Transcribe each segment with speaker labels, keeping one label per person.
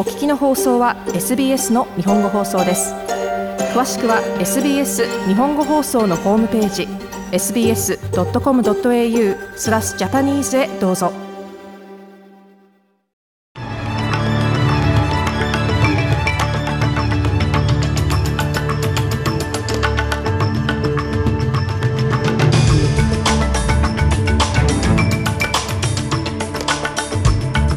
Speaker 1: お聞きの放送は SBS の日本語放送です詳しくは SBS 日本語放送のホームページ sbs.com.au スラスジャパニーズへどうぞ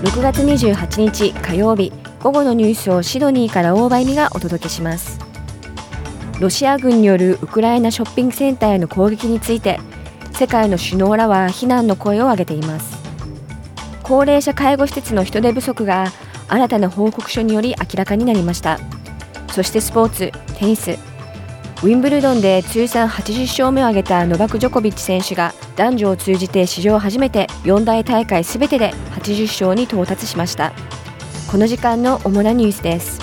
Speaker 1: 6月28日火曜日午後のニュースをシドニーから大場美がお届けしますロシア軍によるウクライナショッピングセンターへの攻撃について世界の首脳らは非難の声を上げています高齢者介護施設の人手不足が新たな報告書により明らかになりましたそしてスポーツテニスウィンブルドンで通算80勝目を挙げたノバク・ジョコビッチ選手が男女を通じて史上初めて4大大会すべてで80勝に到達しましたこの時間の主なニュースです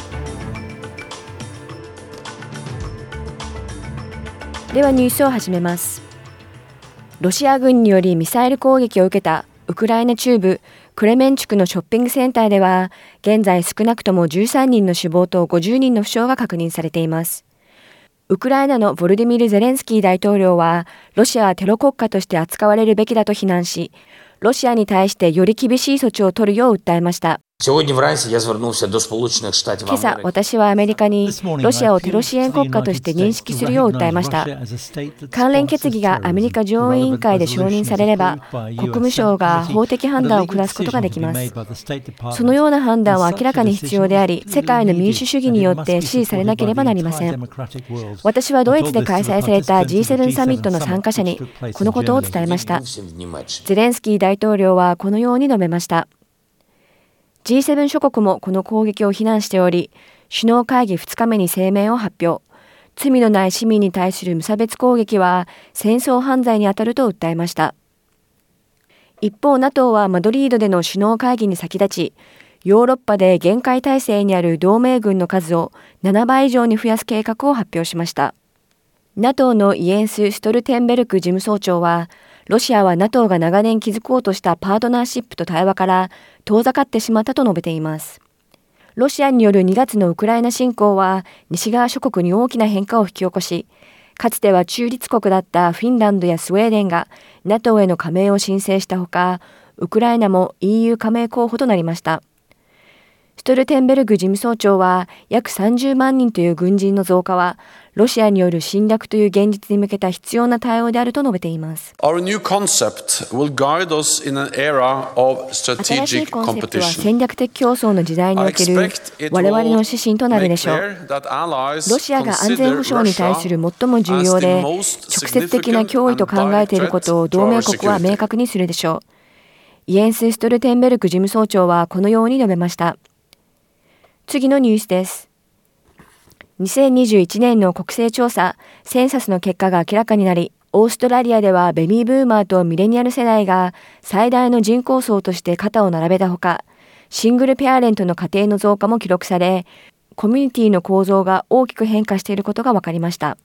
Speaker 1: ではニュースを始めますロシア軍によりミサイル攻撃を受けたウクライナ中部クレメンチュクのショッピングセンターでは現在少なくとも13人の死亡と50人の負傷が確認されていますウクライナのボルディミル・ゼレンスキー大統領は、ロシアはテロ国家として扱われるべきだと非難し、ロシアに対してより厳しい措置を取るよう訴えました。今朝、私はアメリカにロシアをテロ支援国家として認識するよう訴えました。関連決議がアメリカ上院委員会で承認されれば、国務省が法的判断を下すことができます。そのような判断は明らかに必要であり、世界の民主主義によって支持されなければなりません。私はドイツで開催された G7 サミットの参加者に、このことを伝えました。ゼレンスキー大統領はこのように述べました。G7 諸国もこの攻撃を非難しており、首脳会議2日目に声明を発表。罪のない市民に対する無差別攻撃は戦争犯罪にあたると訴えました。一方 NATO はマドリードでの首脳会議に先立ち、ヨーロッパで限界体制にある同盟軍の数を7倍以上に増やす計画を発表しました。NATO のイエンス・ストルテンベルク事務総長は、ロシアは NATO が長年築こうとしたパートナーシップと対話から遠ざかってしまったと述べています。ロシアによる2月のウクライナ侵攻は西側諸国に大きな変化を引き起こし、かつては中立国だったフィンランドやスウェーデンが NATO への加盟を申請したほか、ウクライナも EU 加盟候補となりました。ストルテンベルグ事務総長は、約30万人という軍人の増加は、ロシアによる侵略という現実に向けた必要な対応であると述べています。新しいコンセプトは戦略的競争の時代における我々の指針となるでしょう。ロシアが安全保障に対する最も重要で、直接的な脅威と考えていることを同盟国は明確にするでしょう。イエンス・ストルテンベルク事務総長はこのように述べました。次のニュースです。2021年の国勢調査、センサスの結果が明らかになり、オーストラリアではベビーブーマーとミレニアル世代が最大の人口層として肩を並べたほか、シングルペアレントの家庭の増加も記録され、コミュニティの構造が大きく変化していることが分かりました。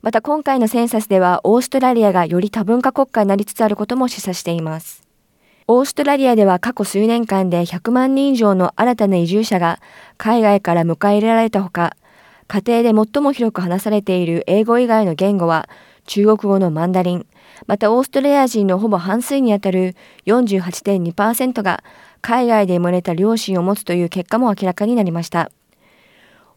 Speaker 1: また今回のセンサスではオーストラリアがより多文化国家になりつつあることも示唆しています。オーストラリアでは過去数年間で100万人以上の新たな移住者が海外から迎え入れられたほか、家庭で最も広く話されている英語以外の言語は中国語のマンダリン、またオーストラリア人のほぼ半数にあたる48.2%が海外で生まれた両親を持つという結果も明らかになりました。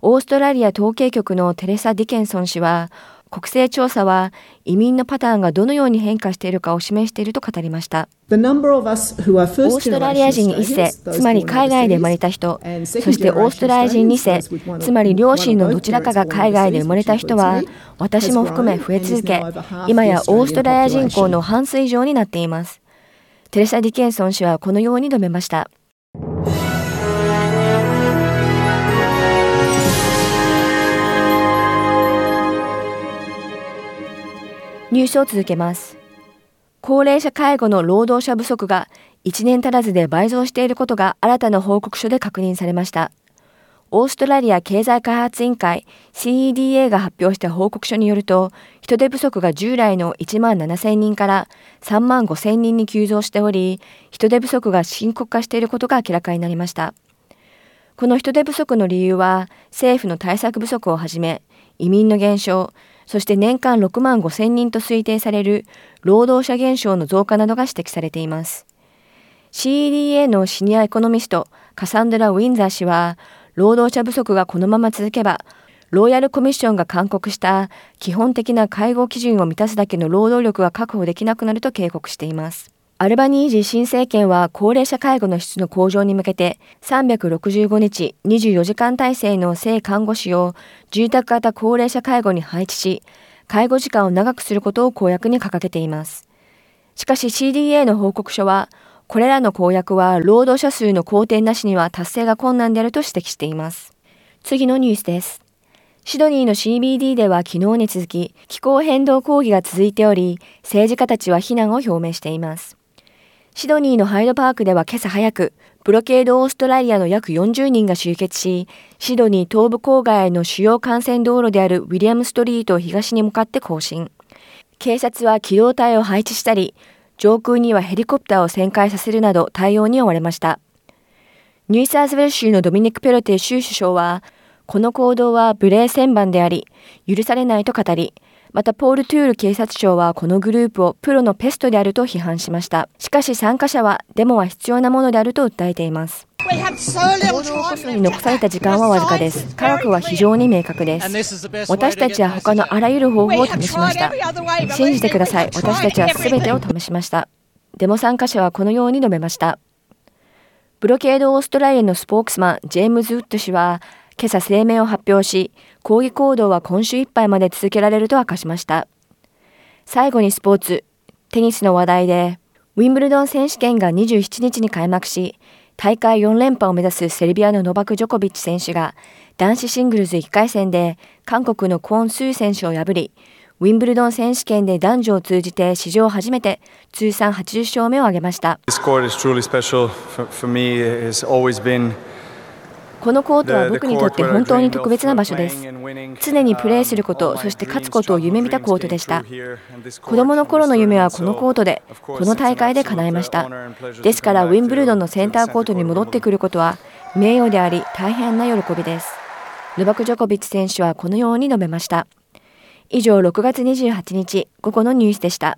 Speaker 1: オーストラリア統計局のテレサ・ディケンソン氏は、国勢調査は移民のパターンがどのように変化しているかを示していると語りました。オーストラリア人1世、つまり海外で生まれた人、そしてオーストラリア人2世、つまり両親のどちらかが海外で生まれた人は、私も含め増え続け、今やオーストラリア人口の半数以上になっています。テレサ・ディケンソン氏はこのように述べました。入手を続けます。高齢者介護の労働者不足が1年足らずで倍増していることが新たな報告書で確認されました。オーストラリア経済開発委員会 CEDA が発表した報告書によると、人手不足が従来の1万7000人から3万5000人に急増しており、人手不足が深刻化していることが明らかになりました。この人手不足の理由は、政府の対策不足をはじめ、移民の減少、そして年間6万5千人と推定される労働者減少の増加などが指摘されています。CEDA のシニアエコノミスト、カサンドラ・ウィンザー氏は、労働者不足がこのまま続けば、ロイヤルコミッションが勧告した基本的な介護基準を満たすだけの労働力が確保できなくなると警告しています。アルバニージー新政権は高齢者介護の質の向上に向けて365日24時間体制の性看護師を住宅型高齢者介護に配置し、介護時間を長くすることを公約に掲げています。しかし CDA の報告書は、これらの公約は労働者数の好転なしには達成が困難であると指摘しています。次のニュースです。シドニーの CBD では昨日に続き気候変動抗議が続いており、政治家たちは非難を表明しています。シドニーのハイドパークでは今朝早く、ブロケードオーストラリアの約40人が集結し、シドニー東部郊外への主要幹線道路であるウィリアムストリートを東に向かって行進。警察は機動隊を配置したり、上空にはヘリコプターを旋回させるなど対応に追われました。ニューサーズウェル州のドミニク・ペロテ州首相は、この行動は無礼旋盤であり、許されないと語り、またポール・トゥール警察庁はこのグループをプロのペストであると批判しました。しかし参加者はデモは必要なものであると訴えています。動起こすに残された時間はわずかです。科学は非常に明確です。私たちは他のあらゆる方法を試しました。信じてください。私たちは全てを試しました。デモ参加者はこのように述べました。ブロケードオーストラリアのスポークスマン、ジェームズ・ウッド氏は、今朝声明を発表し、抗議行動は今週いっぱいまで続けられると明かしました。最後にスポーツ、テニスの話題で、ウィンブルドン選手権が27日に開幕し、大会4連覇を目指すセルビアのノバク・ジョコビッチ選手が男子シングルズ1回戦で韓国のコーン・スー選手を破り、ウィンブルドン選手権で男女を通じて史上初めて通算80勝目を挙げました。このコートは僕にとって本当に特別な場所です常にプレーすることそして勝つことを夢見たコートでした子供の頃の夢はこのコートでこの大会で叶えましたですからウィンブルドンのセンターコートに戻ってくることは名誉であり大変な喜びですルバク・ジョコビッチ選手はこのように述べました以上6月28日午後のニュースでした